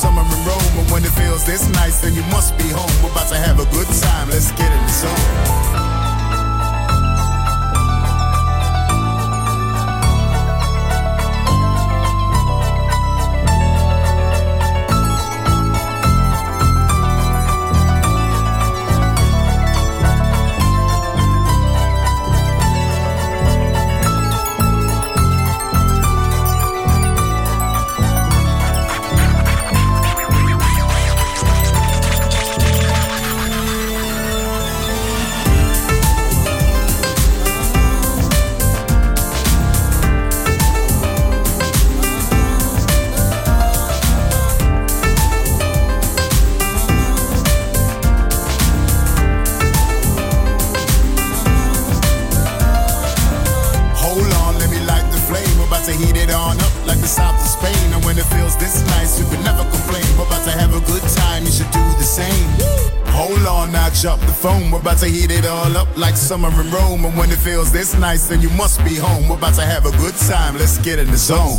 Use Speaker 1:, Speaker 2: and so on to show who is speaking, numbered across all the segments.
Speaker 1: summer in Rome. But when it feels this nice, then you must be home. We're about to have a good time. Let's get in the zone. summer in Rome. And when it feels this nice, then you must be home. We're about to have a good time. Let's get in the zone.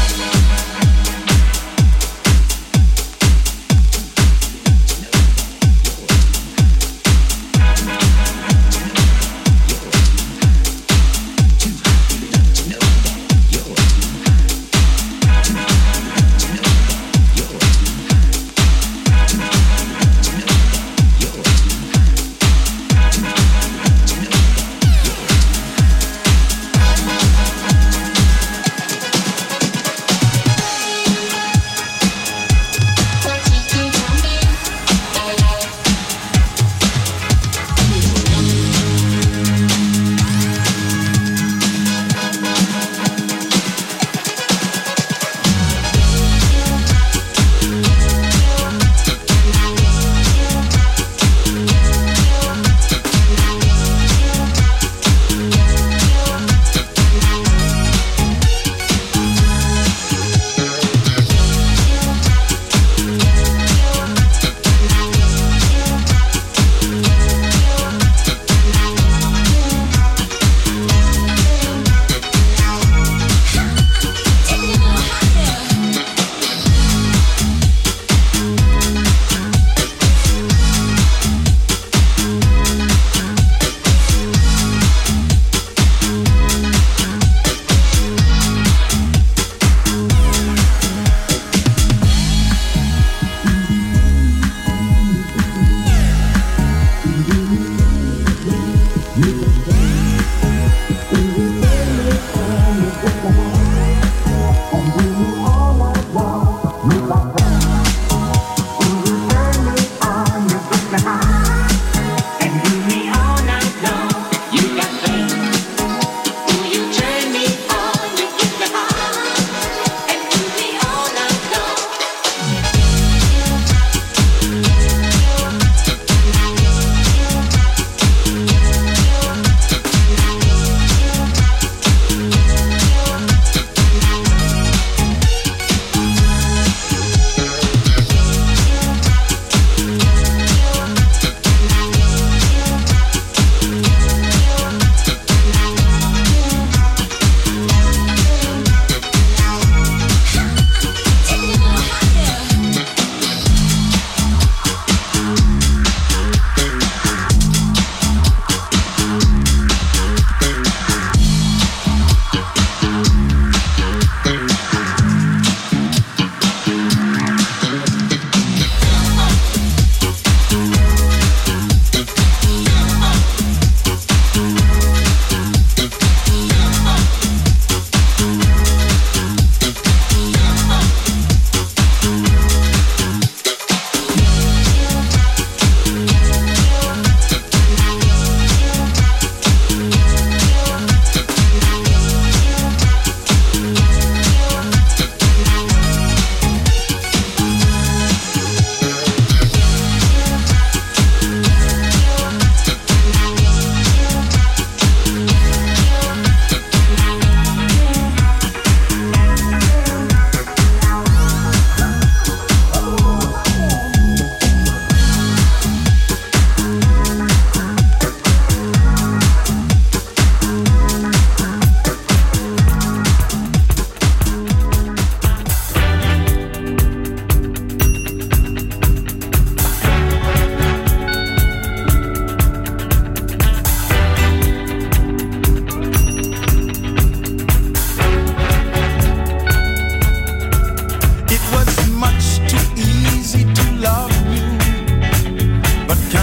Speaker 2: but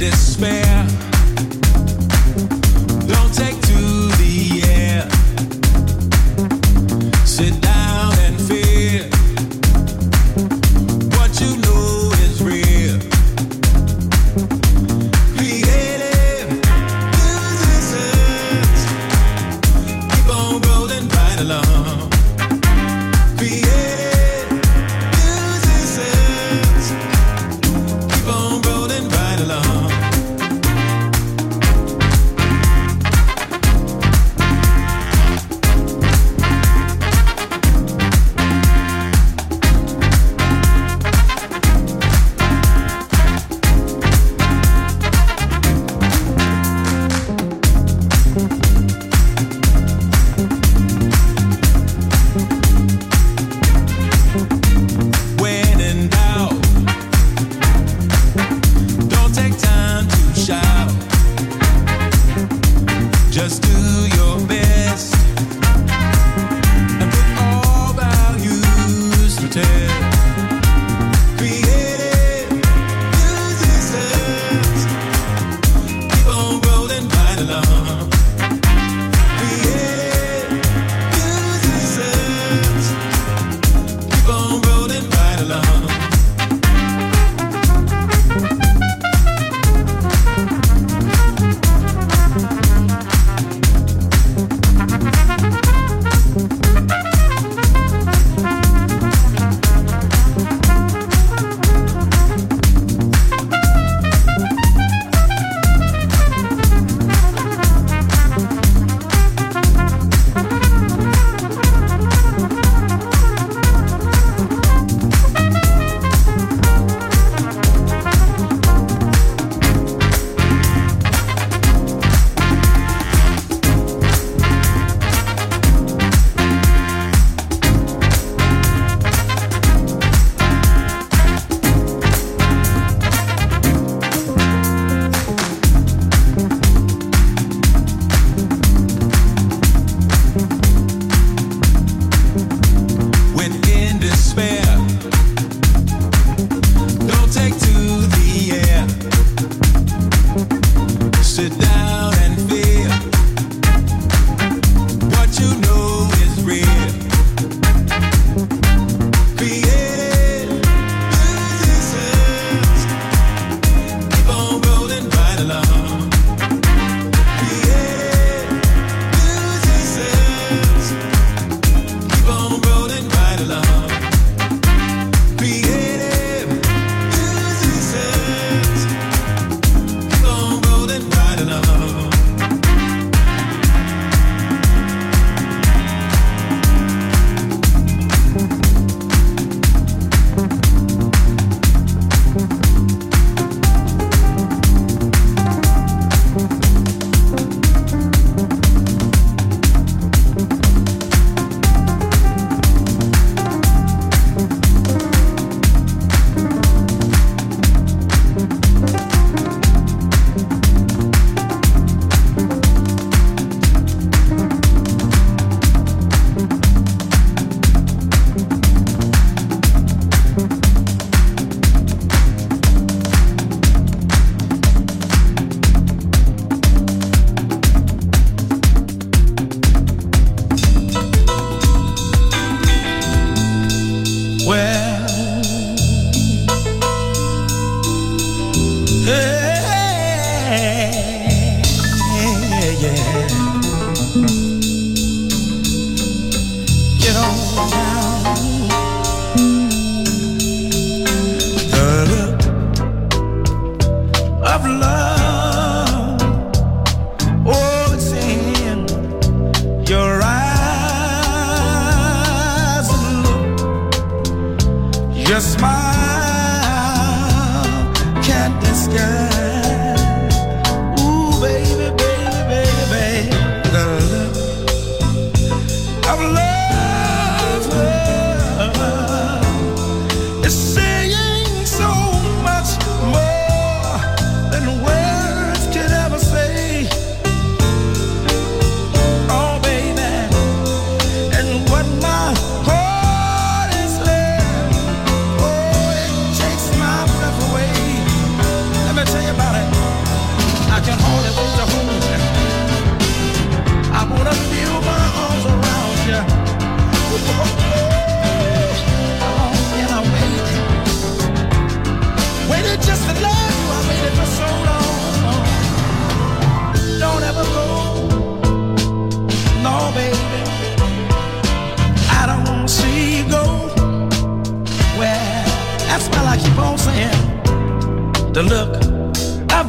Speaker 2: despair.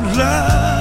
Speaker 2: love.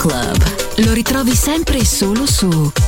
Speaker 3: Club. Lo ritrovi sempre e solo su.